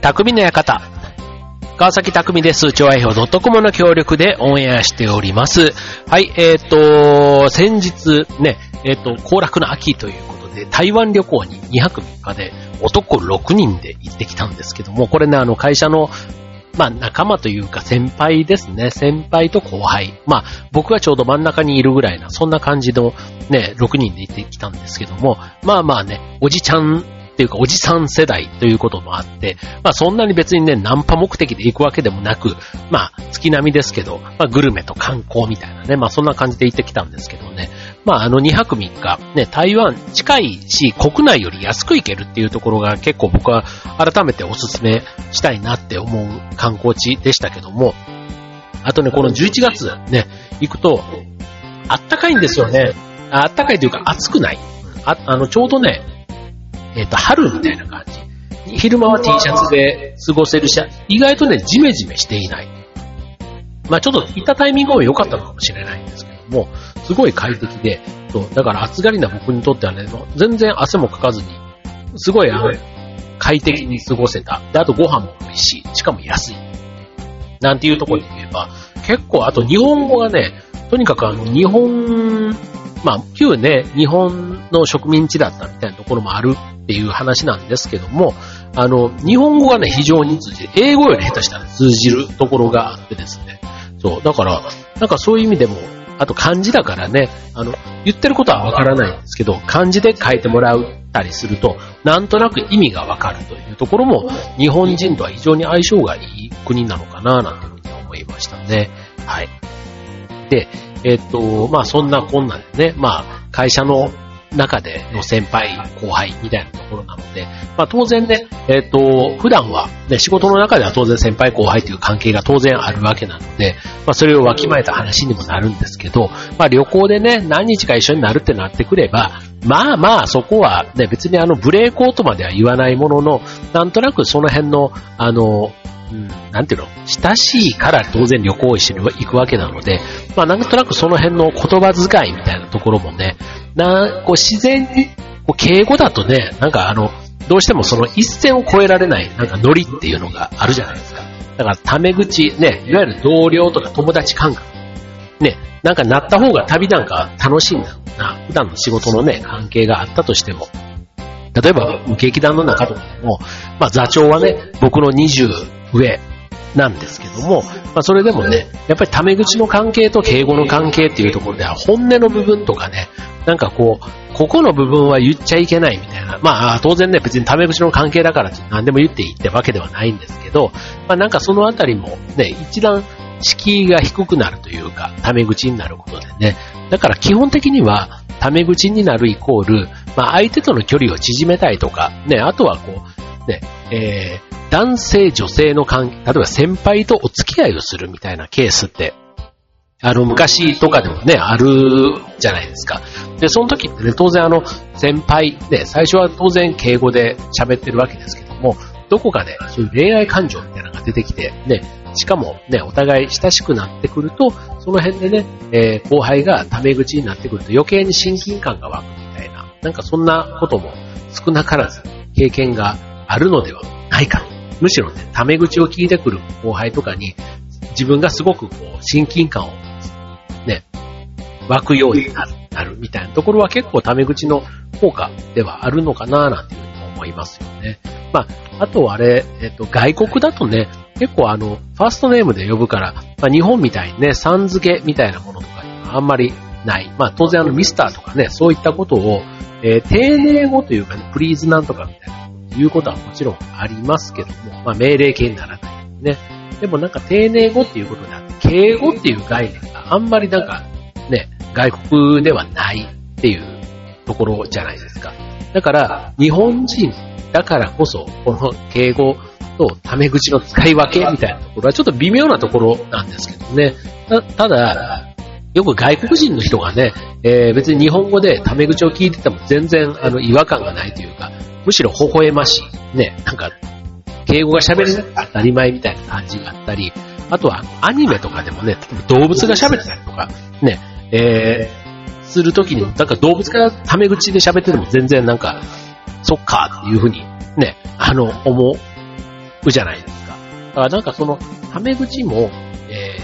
匠の館。川崎匠です。調和表 .com の協力でオンエアしております。はい、えっ、と、先日ね、えっ、と、行楽の秋ということで、台湾旅行に2泊3日で男6人で行ってきたんですけども、これね、あの、会社のまあ仲間というか先輩ですね。先輩と後輩。まあ僕はちょうど真ん中にいるぐらいな、そんな感じのね、6人で行ってきたんですけども、まあまあね、おじちゃんっていうかおじさん世代ということもあって、まあそんなに別にね、ナンパ目的で行くわけでもなく、まあ月並みですけど、まあグルメと観光みたいなね、まあそんな感じで行ってきたんですけどね、まああの2泊3日、ね、台湾近いし、国内より安く行けるっていうところが結構僕は改めておすすめしたいなって思う観光地でしたけども、あとね、この11月ね、行くと、あったかいんですよね。あったかいというか暑くない。ああの、ちょうどね、えっ、と、春みたいな感じ。昼間は T シャツで過ごせるし、意外とね、ジメジメしていない。まあちょっと行ったタイミングは良かったのかもしれないんですけども、すごい快適で、そう、だから暑がりな僕にとってはね、全然汗もかかずに、すごいあの、快適に過ごせた。で、あとご飯も美味しい。しかも安い。なんていうところで言えば、結構、あと日本語がね、とにかくあの、日本、まあ、旧ね、日本の植民地だったみたいなところもあるっていう話なんですけども、あの、日本語がね、非常に通じる。英語より下手したら通じるところがあってですね。そう、だから、なんかそういう意味でも、あと漢字だからね、あの、言ってることはわからないんですけど、漢字で書いてもらったりすると、なんとなく意味がわかるというところも、日本人とは非常に相性がいい国なのかな、なんていうふうに思いましたね。はい。で、えっと、まあそんなこんなでね、まあ会社の中での先輩、後輩みたいなところなので、まあ当然ね、えっ、と、普段は、ね、仕事の中では当然先輩後輩という関係が当然あるわけなので、まあそれをわきまえた話にもなるんですけど、まあ旅行でね、何日か一緒になるってなってくれば、まあまあそこはね、別にあのブレーコーとまでは言わないものの、なんとなくその辺の、あの、うん、なんていうの？親しいから当然旅行一緒に行くわけなので、まあなんとなくその辺の言葉遣いみたいなところもね、な、こう自然に、こう敬語だとね、なんかあの、どうしてもその一線を越えられない、なんかノリっていうのがあるじゃないですか。だからタメ口、ね、いわゆる同僚とか友達感覚。ね、なんかなった方が旅なんか楽しいんだろうな。普段の仕事のね、関係があったとしても。例えば、劇団の中とかでも、まあ座長はね、僕の20上なんですけども、まあそれでもね、やっぱりタメ口の関係と敬語の関係っていうところでは本音の部分とかね、なんかこう、ここの部分は言っちゃいけないみたいな。まあ当然ね、別にタメ口の関係だから何でも言っていいってわけではないんですけど、まあなんかそのあたりもね、一段敷居が低くなるというか、タメ口になることでね。だから基本的には、タメ口になるイコール、まあ相手との距離を縮めたいとか、ね、あとはこう、ね、えー、男性女性の関係、例えば先輩とお付き合いをするみたいなケースって、あの、昔とかでもね、あるじゃないですか。で、その時ってね、当然あの、先輩で、最初は当然敬語で喋ってるわけですけども、どこかでそういう恋愛感情みたいなのが出てきて、ね、しかもね、お互い親しくなってくると、その辺でね、えー、後輩がタメ口になってくると余計に親近感が湧くみたいな、なんかそんなことも少なからず経験があるのではないかと。むしろね、タメ口を聞いてくる後輩とかに、自分がすごくこう、親近感をね、湧くようになるなるみたいなところは結構タメ口の効果ではあるのかななんていうふうに思いますよね。まあ、あとあれ、えっと、外国だとね、結構あの、ファーストネームで呼ぶから、まあ、日本みたいにね、さん付けみたいなものとかにはあんまりない。まあ当然あのミスターとかね、そういったことを、えー、丁寧語というかね、プリーズなんとかみたいないうことはもちろんありますけども、まあ命令形にならないね。でもなんか丁寧語っていうことであって、敬語っていう概念があんまりなんかね、外国ではないっていうところじゃないですか。だから、日本人だからこそ、この敬語とタメ口の使い分けみたいなところはちょっと微妙なところなんですけどね。ただ、よく外国人の人がね、えー、別に日本語でタメ口を聞いてても全然あの違和感がないというか、むしろ微笑ましい。ね、なんか、敬語が喋れなくて当たり前みたいな感じがあったり、あとはアニメとかでもね、動物が喋ってたりとか、ね、えー、するときに、なんか動物がタメ口で喋ってても全然なんか、そっかっていうふうに、ね、あの、思うじゃないですか。だからなんかその、タメ口も、え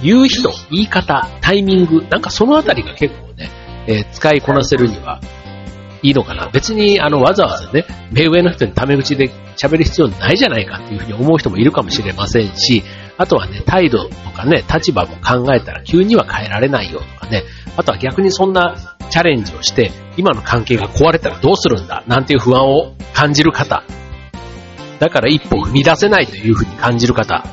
ー、言う人、言い方、タイミング、なんかそのあたりが結構ね、えー、使いこなせるにはいいのかな。別に、あの、わざわざね、目上の人にタメ口で喋る必要ないじゃないかっていうふうに思う人もいるかもしれませんし、あとはね、態度とかね、立場も考えたら急には変えられないよとかね、あとは逆にそんなチャレンジをして、今の関係が壊れたらどうするんだ、なんていう不安を感じる方、だから一歩踏み出せないというふうに感じる方、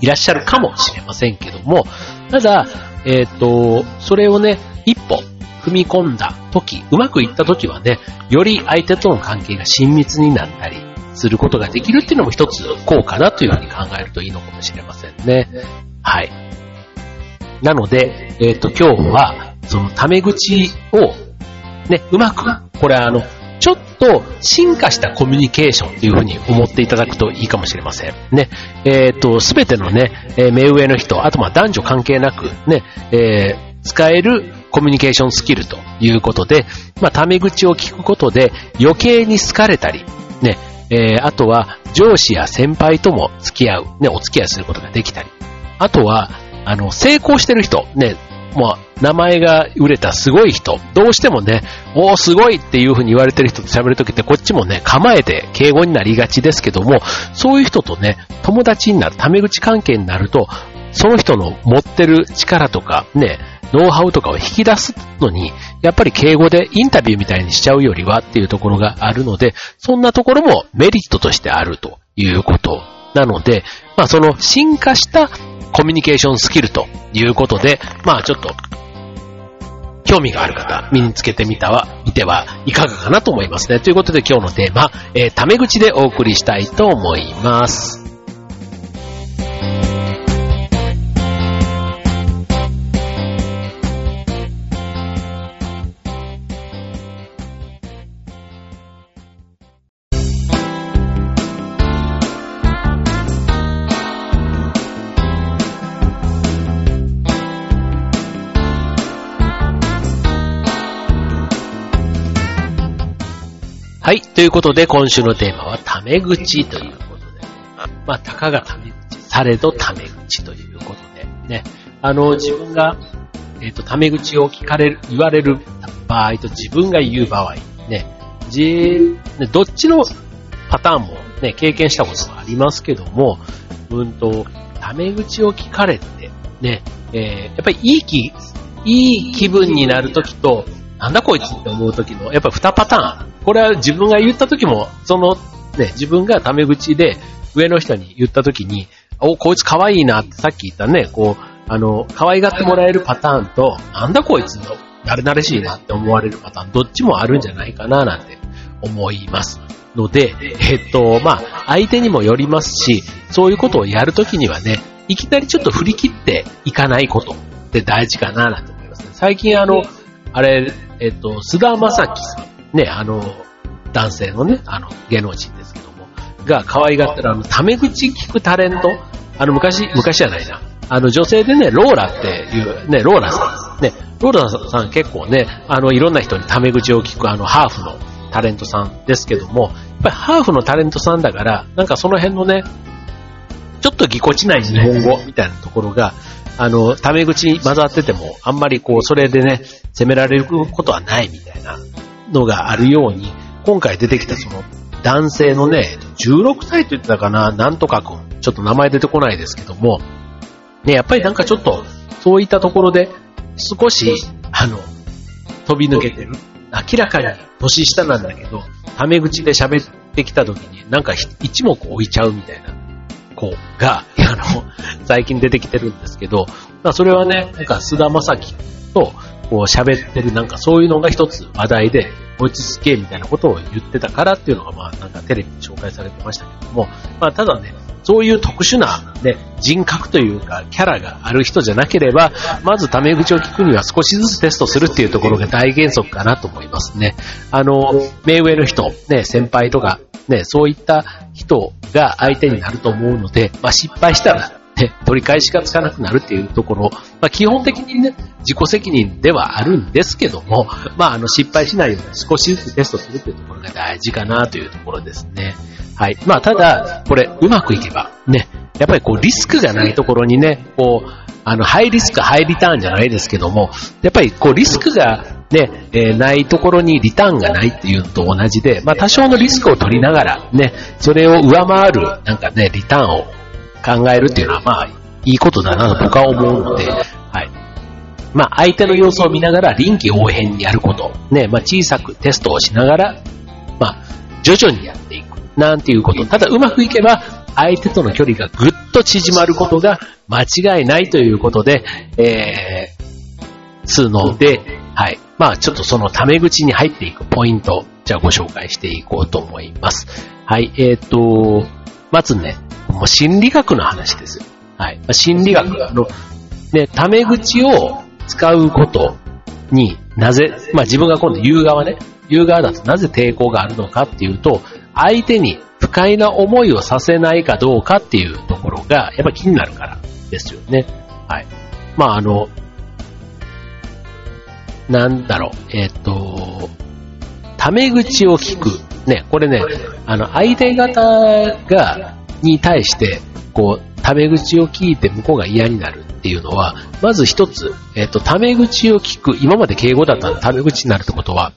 いらっしゃるかもしれませんけども、ただ、えっ、ー、と、それをね、一歩踏み込んだ時、うまくいった時はね、より相手との関係が親密になったりすることができるっていうのも一つ効果だというふうに考えるといいのかもしれませんね。はい。なので、えっ、ー、と、今日は、そのタメ口を、ね、うまく、これあの、ちょっと進化したコミュニケーションというふうに思っていただくといいかもしれません。ね。えっ、ー、と、すべてのね、え目上の人、あとまあ男女関係なく、ね、えー、使えるコミュニケーションスキルということで、まあ、タメ口を聞くことで余計に好かれたり、ね、えー、あとは上司や先輩とも付き合う、ね、お付き合いすることができたり、あとは、あの、成功してる人、ね、もう名前が売れたすごい人、どうしてもね、おーすごいっていう風に言われてる人と喋るときってこっちもね、構えて敬語になりがちですけども、そういう人とね、友達になる、タメ口関係になると、その人の持ってる力とか、ね、ノウハウとかを引き出すのに、やっぱり敬語でインタビューみたいにしちゃうよりはっていうところがあるので、そんなところもメリットとしてあるということなので、まあその進化したコミュニケーションスキルということで、まあちょっと興味がある方、身につけてみたは、見てはいかがかなと思いますね。ということで今日のテーマ、えー、タメ口でお送りしたいと思います。はい。ということで、今週のテーマは、タメ口ということで。まあ、たかがタメ口、されどタメ口ということで、ね。あの、自分が、えっ、ー、と、タメ口を聞かれる、言われる場合と自分が言う場合、ね。じ、ね、どっちのパターンもね、経験したことがありますけども、うんと、タメ口を聞かれて、ね、えー、やっぱりいい気、いい気分になるときと、なんだこいつって思うときの、やっぱ2パターンこれは自分が言った時も、その、ね、自分がタメ口で上の人に言った時に、お、こいつ可愛いなってさっき言ったね、こう、あの、可愛がってもらえるパターンと、なんだこいつの、誰々しいなって思われるパターン、どっちもあるんじゃないかななんて思いますので、えっと、まあ、相手にもよりますし、そういうことをやるときにはね、いきなりちょっと振り切っていかないことって大事かななんて思いますね。最近あの、あれ、えっと、菅田正樹さんね、あの、男性のね、あの、芸能人ですけども、が可愛がってるあの、タメ口聞くタレント、あの、昔、昔じゃないな。あの、女性でね、ローラっていう、ね、ローラさん。ね、ローラさん結構ね、あの、いろんな人にタメ口を聞くあの、ハーフのタレントさんですけども、やっぱりハーフのタレントさんだから、なんかその辺のね、ちょっとぎこちない日本語みたいなところが、あの、タメ口に混ざってても、あんまりこう、それでね、責められることはないみたいなのがあるように、今回出てきたその男性のね、16歳と言ってたかな、なんとかくん、ちょっと名前出てこないですけども、ね、やっぱりなんかちょっと、そういったところで、少し、あの、飛び抜けてる。明らかに年下なんだけど、タメ口で喋ってきた時に、なんか一目置いちゃうみたいな子が、あの、最近出てきてるんですけど、まあそれはね、なんか菅田正樹と、こう喋ってるなんかそういうのが一つ話題で、落ち着けみたいなことを言ってたからっていうのがまあなんかテレビに紹介されてましたけども、まあただね、そういう特殊な、ね、人格というかキャラがある人じゃなければ、まずタメ口を聞くには少しずつテストするっていうところが大原則かなと思いますね。あの、目上の人、ね、先輩とか、ね、そういった人が相手になると思うので、まあ失敗したらね、取り返しがつかなくなるっていうところ、まあ、基本的にね、自己責任ではあるんですけども、まあ、あの、失敗しないように少しずつテストするっていうところが大事かなというところですね。はい。まあ、ただ、これ、うまくいけば、ね、やっぱりこう、リスクがないところにね、こう、あの、ハイリスク、ハイリターンじゃないですけども、やっぱりこう、リスクがね、えー、ないところにリターンがないっていうのと同じで、まあ、多少のリスクを取りながら、ね、それを上回る、なんかね、リターンを考えるっていうのは、まあ、いいことだなと僕は思うので、はい。まあ、相手の様子を見ながら臨機応変にやること、ね、まあ、小さくテストをしながら、まあ、徐々にやっていく。なんていうこと。ただうまくいけば、相手との距離がぐっと縮まることが間違いないということで、えー、数ので、はい。まあちょっとそのタメ口に入っていくポイント、じゃあご紹介していこうと思います。はい。えっ、ー、と、まずね、もう心理学の話ですよ。はい。まあ、心理学の、ね、タメ口を使うことになぜ、まあ自分が今度言う側ね、言う側だとなぜ抵抗があるのかっていうと、相手に不快な思いをさせないかどうかっていうところが、やっぱ気になるからですよね。はい。まああの、なんだろう、えっ、ー、と、タメ口を聞く。ね、これね、あの、相手方が、に対して、こう、タメ口を聞いて向こうが嫌になるっていうのは、まず一つ、えっ、ー、と、タメ口を聞く。今まで敬語だったのタメ口になるってことは、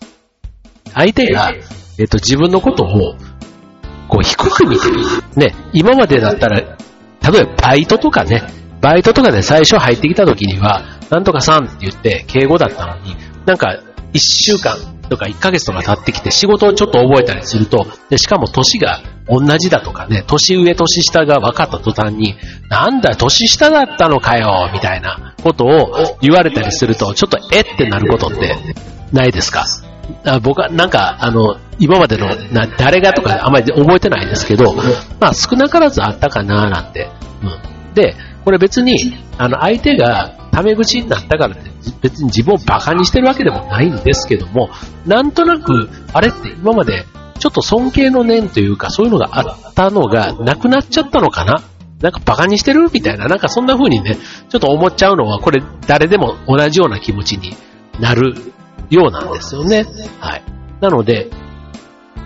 相手が、えっ、ー、と、自分のことを、こう、低く見てる。ね、今までだったら、例えばバイトとかね、バイトとかで最初入ってきた時には、なんとかさんって言って敬語だったのに、なんか一週間とか1ヶ月とか経ってきて仕事をちょっと覚えたりすると、でしかも年が同じだとかね、年上年下が分かった途端に、なんだ年下だったのかよ、みたいなことを言われたりすると、ちょっとえってなることってないですか？僕はなんか、あの、今までの誰がとかあまり覚えてないですけど、まあ少なからずあったかななんて。うん、で、これ別に、あの、相手がタメ口になったからって別に自分を馬鹿にしてるわけでもないんですけども、なんとなく、あれって今までちょっと尊敬の念というか、そういうのがあったのがなくなっちゃったのかな？なんか馬鹿にしてる？みたいな、なんかそんな風にね、ちょっと思っちゃうのは、これ誰でも同じような気持ちになるようなんですよね。はい。なので、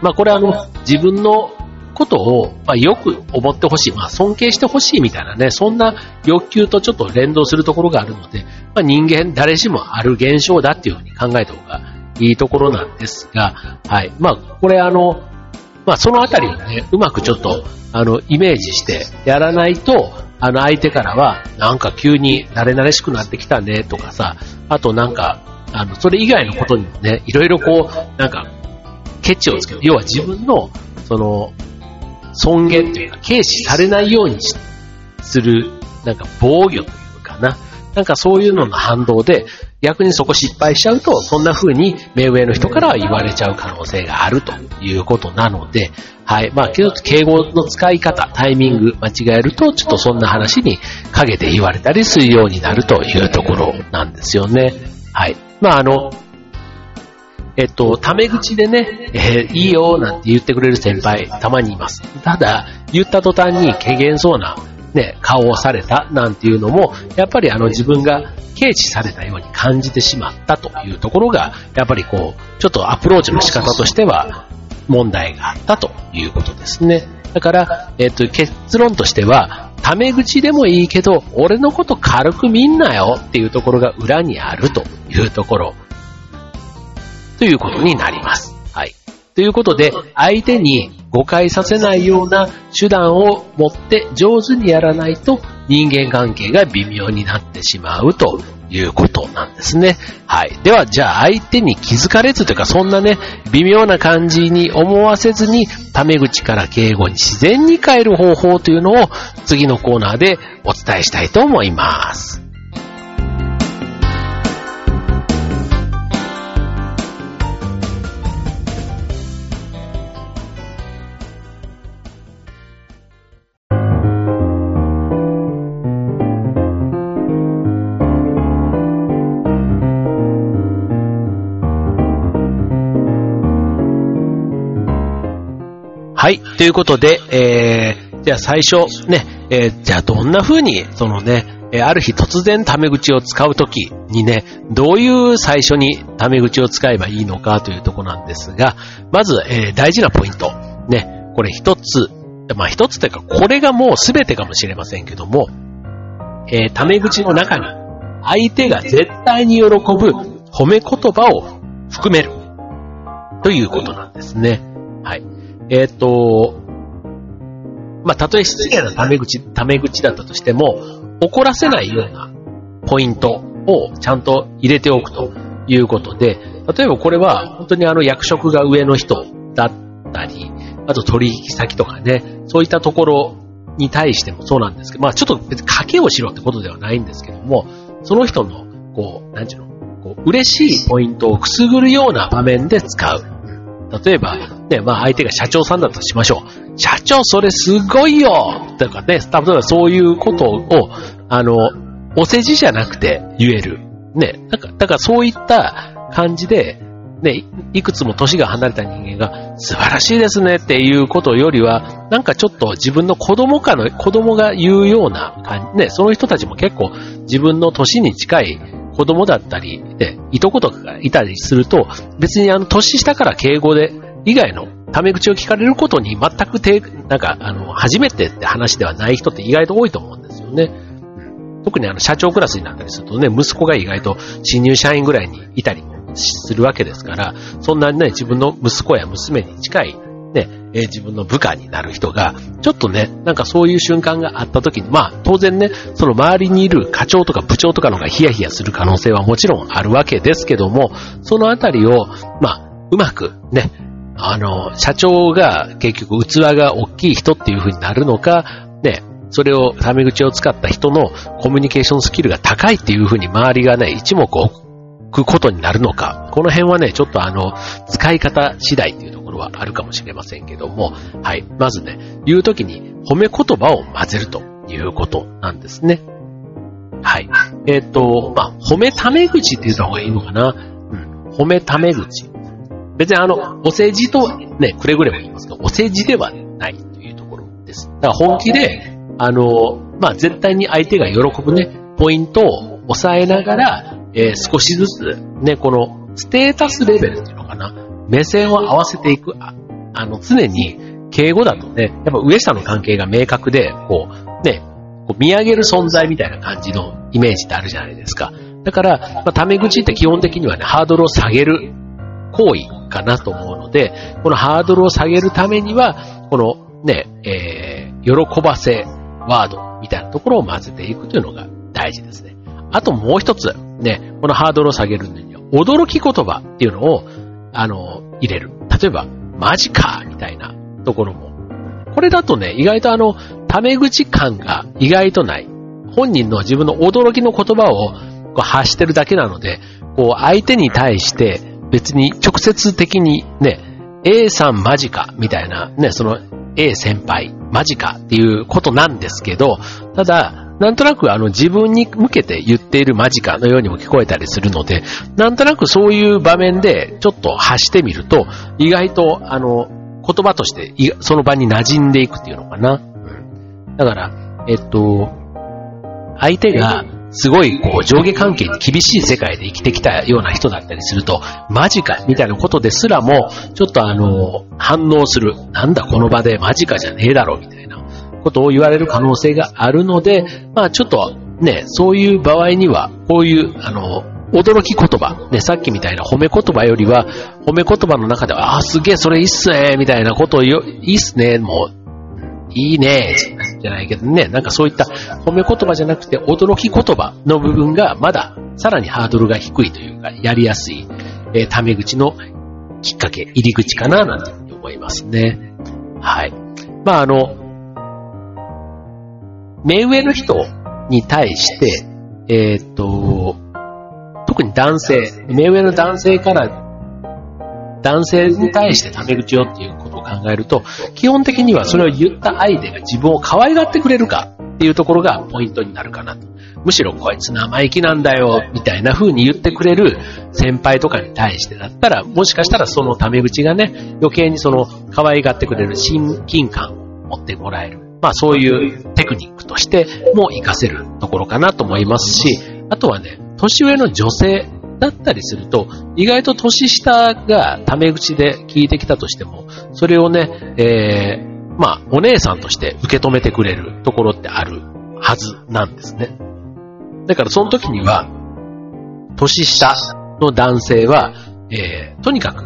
まあこれあの、自分のことを、まあ、よく思ってほしい、まあ、尊敬してほしいみたいなね、そんな欲求とちょっと連動するところがあるので、まあ、人間誰しもある現象だっていうふうに考えた方がいいところなんですが、はい。まあ、これあの、まあ、そのあたりをね、うまくちょっと、あの、イメージしてやらないと、あの、相手からは、なんか急に慣れ慣れしくなってきたね、とかさ、あとなんか、あの、それ以外のことにもね、いろいろこう、なんか、ケチをつける。要は自分の、その、尊厳というか、軽視されないようにする、なんか防御というかな。なんかそういうのの反動で、逆にそこ失敗しちゃうと、そんな風に目上の人からは言われちゃう可能性があるということなので、はい。まあ、敬語の使い方、タイミング間違えると、ちょっとそんな話に陰で言われたりするようになるというところなんですよね。はい。まあ、あの、えっと、タメ口でね、えー、いいよなんて言ってくれる先輩、たまにいます。ただ、言った途端に軽減そうな、ね、顔をされたなんていうのも、やっぱりあの自分が軽視されたように感じてしまったというところが、やっぱりこう、ちょっとアプローチの仕方としては、問題があったということですね。だから、えっと、結論としては、タメ口でもいいけど、俺のこと軽く見んなよっていうところが裏にあるというところということになります。はい。ということで、相手に誤解させないような手段を持って上手にやらないと人間関係が微妙になってしまうということなんですね。はい。では、じゃあ相手に気づかれずというか、そんなね、微妙な感じに思わせずに、タメ口から敬語に自然に変える方法というのを次のコーナーでお伝えしたいと思います。ということで、えー、じゃあ最初、ね、えー、じゃあどんな風に、そのね、えある日突然タメ口を使うときにね、どういう最初にタメ口を使えばいいのかというとこなんですが、まず、えー、大事なポイント。ね、これ一つ、まあ一つというか、これがもう全てかもしれませんけども、えー、タメ口の中に、相手が絶対に喜ぶ褒め言葉を含める。ということなんですね。はい。えっ、ー、と、まあ、たとえ失礼なタメ口、タメ口だったとしても、怒らせないようなポイントをちゃんと入れておくということで、例えばこれは本当にあの役職が上の人だったり、あと取引先とかね、そういったところに対してもそうなんですけど、まあちょっと別に賭けをしろってことではないんですけども、その人の、こう、なんちゅうの、こう、嬉しいポイントをくすぐるような場面で使う。例えば、ね、まあ相手が社長さんだとしましょう。社長それすごいよとかね、例えばそういうことを、あの、お世辞じゃなくて言える。ね、なんか、だからそういった感じで、ね、いくつも年が離れた人間が素晴らしいですねっていうことよりは、なんかちょっと自分の子供かの、子供が言うような感じ、ね、その人たちも結構自分の年に近い子供だったり、ね、いとことかがいたりすると、別にあの年下から敬語で以外のタメ口を聞かれることに全くて、なんか、あの、初めてって話ではない人って意外と多いと思うんですよね。特にあの、社長クラスになったりするとね、息子が意外と新入社員ぐらいにいたりするわけですから、そんなね、自分の息子や娘に近い、えー、自分の部下になる人が、ちょっとね、なんかそういう瞬間があった時に、まあ、当然ね、その周りにいる課長とか部長とかの方がヒヤヒヤする可能性はもちろんあるわけですけども、そのあたりを、まあ、うまくね、あの、社長が結局器が大きい人っていう風になるのか、ね、それを、タメ口を使った人のコミュニケーションスキルが高いっていう風に周りがね、一目置くことになるのか、この辺はね、ちょっとあの、使い方次第っていうところはあるかもしれませんけども、はい。まずね、言うときに褒め言葉を混ぜるということなんですね。はい。えっ、ー、と、まあ、褒めため口って言った方がいいのかな。うん。褒めため口。別にあの、お世辞とね、くれぐれも言いますけど、お世辞ではないというところです。だから本気で、あの、まあ、絶対に相手が喜ぶね、ポイントを抑えながら、えー、少しずつ、ね、この、ステータスレベルっていうのかな、目線を合わせていく、ああの、常に、敬語だとね、やっぱ上下の関係が明確で、こう、ね、こう見上げる存在みたいな感じのイメージってあるじゃないですか。だから、まあ、タメ口って基本的にはね、ハードルを下げる行為かなと思うので、このハードルを下げるためには、このね、えー、喜ばせワードみたいなところを混ぜていくというのが大事ですね。あともう一つ、ね、このハードルを下げるのには、驚き言葉っていうのを、あの、入れる。例えば、マジかみたいなところも。これだとね、意外とあの、タメ口感が意外とない。本人の自分の驚きの言葉をこう発してるだけなので、こう相手に対して別に直接的にね、A さんマジかみたいなね、その A 先輩マジかっていうことなんですけど、ただ、なんとなくあの自分に向けて言っているマジかのようにも聞こえたりするので、なんとなくそういう場面でちょっと発してみると、意外とあの言葉としてその場に馴染んでいくっていうのかな。だから、えっと、相手がすごいこう上下関係に厳しい世界で生きてきたような人だったりすると、マジかみたいなことですらも、ちょっとあの、反応する。なんだこの場でマジかじゃねえだろみたいなことを言われる可能性があるので、まあちょっとね、そういう場合には、こういう、あの、驚き言葉、ね、さっきみたいな褒め言葉よりは、褒め言葉の中では、ああ、すげえ、それいいっすね、みたいなことを言う、いいっすね、もう、いいね、じゃないけどね、なんかそういった褒め言葉じゃなくて驚き言葉の部分がまださらにハードルが低いというか、やりやすい、えー、タメ口のきっかけ、入り口かな、なんて思いますね。はい。まああの、目上の人に対して、えー、っと、特に男性、目上の男性から男性に対してタメ口をっていうことを考えると、基本的にはそれを言った相手が自分を可愛がってくれるかっていうところがポイントになるかなと。むしろこいつ生意気なんだよ、みたいな風に言ってくれる先輩とかに対してだったら、もしかしたらそのタメ口がね、余計にその可愛がってくれる親近感を持ってもらえる。まあそういうテクニックとしても活かせるところかなと思いますし、あとはね、年上の女性だったりすると、意外と年下がタメ口で聞いてきたとしても、それをね、えー、まあ、お姉さんとして受け止めてくれるところってあるはずなんですね。だからその時には、年下の男性は、えー、とにかく、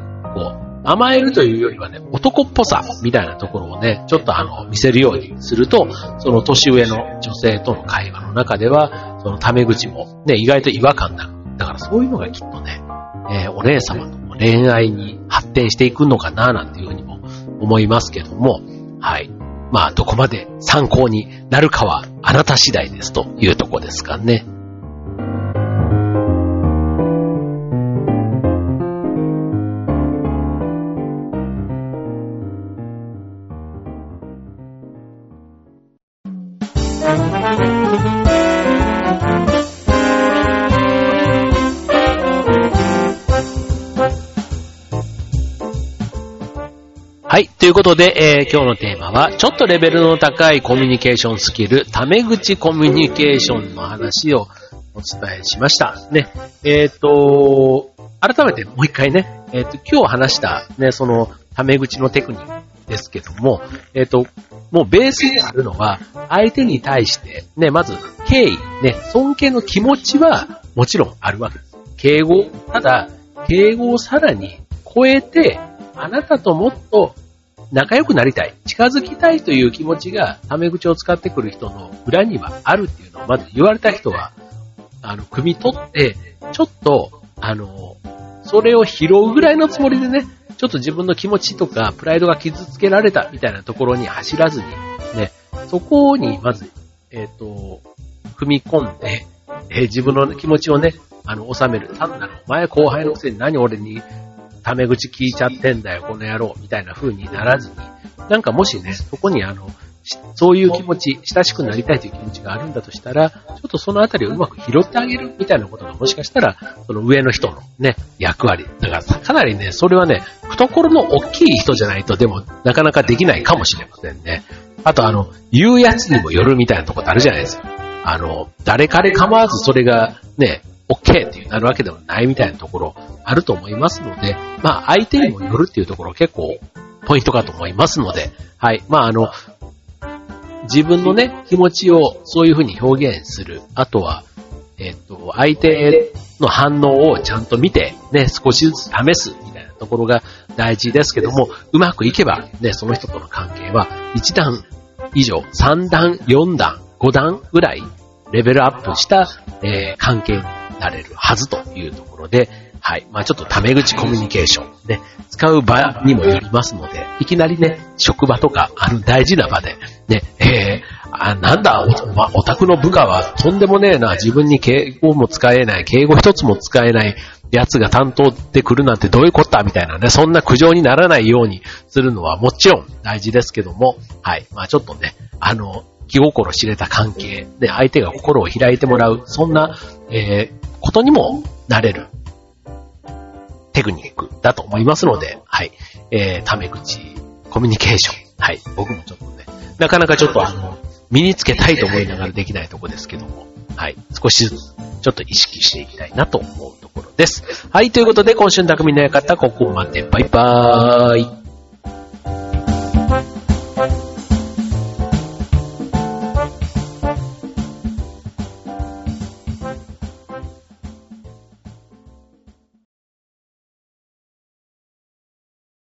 甘えるというよりはね、男っぽさみたいなところをね、ちょっとあの、見せるようにすると、その年上の女性との会話の中では、そのタメ口もね、意外と違和感なく。だからそういうのがきっとね、えー、お姉様と恋愛に発展していくのかな、なんていうふうにも思いますけども、はい。まあ、どこまで参考になるかはあなた次第ですというとこですかね。はい。ということで、えー、今日のテーマは、ちょっとレベルの高いコミュニケーションスキル、タメ口コミュニケーションの話をお伝えしました。ね。えっ、ー、と、改めてもう一回ね、えっ、ー、と、今日話した、ね、その、タメ口のテクニックですけども、えっ、と、もうベースにあるのは、相手に対して、ね、まず、敬意、ね、尊敬の気持ちはもちろんあるわけです。敬語、ただ、敬語をさらに超えて、あなたともっと仲良くなりたい、近づきたいという気持ちが、タメ口を使ってくる人の裏にはあるっていうのをまず言われた人は、あの、汲み取って、ちょっと、あの、それを拾うぐらいのつもりでね、ちょっと自分の気持ちとか、プライドが傷つけられたみたいなところに走らずに、ね、そこにまず、えっ、ー、と、踏み込んで、えー、自分の気持ちをね、あの、収める。単なる、前後輩のくせに何俺にタメ口聞いちゃってんだよ、この野郎、みたいな風にならずに、なんかもしね、そこにあの、そういう気持ち、親しくなりたいという気持ちがあるんだとしたら、ちょっとそのあたりをうまく拾ってあげるみたいなことがもしかしたら、その上の人のね、役割。だからかなりね、それはね、懐の大きい人じゃないとでもなかなかできないかもしれませんね。あとあの、言うやつにもよるみたいなとこってあるじゃないですか。あの、誰彼構わずそれがね、OK っていうなるわけではないみたいなところあると思いますので、まあ相手にもよるっていうところ結構ポイントかと思いますので、はい。まああの、自分のね、気持ちをそういうふうに表現する。あとは、えっと、相手の反応をちゃんと見て、ね、少しずつ試すみたいなところが大事ですけども、うまくいけば、ね、その人との関係は1段以上、3段、4段、5段ぐらいレベルアップした、えー、関係になれるはずというところで、はい。まあちょっとタメ口コミュニケーションね、使う場にもよりますので、いきなりね、職場とか、あの大事な場で、ね、えー、あ、なんだ、お、まオタクの部下はとんでもねえな、自分に敬語も使えない、敬語一つも使えないやつが担当で来るなんてどういうことだみたいなね、そんな苦情にならないようにするのはもちろん大事ですけども、はい。まあちょっとね、あの、気心知れた関係で相手が心を開いてもらう、そんな、えー、ことにもなれるテクニックだと思いますので、はい。えー、タメ口、コミュニケーション。はい。僕もちょっとね、なかなかちょっとあの、身につけたいと思いながらできないとこですけども、はい。少しずつ、ちょっと意識していきたいなと思うところです。はい。ということで、今週の匠の館、ここまで。バイバーイ。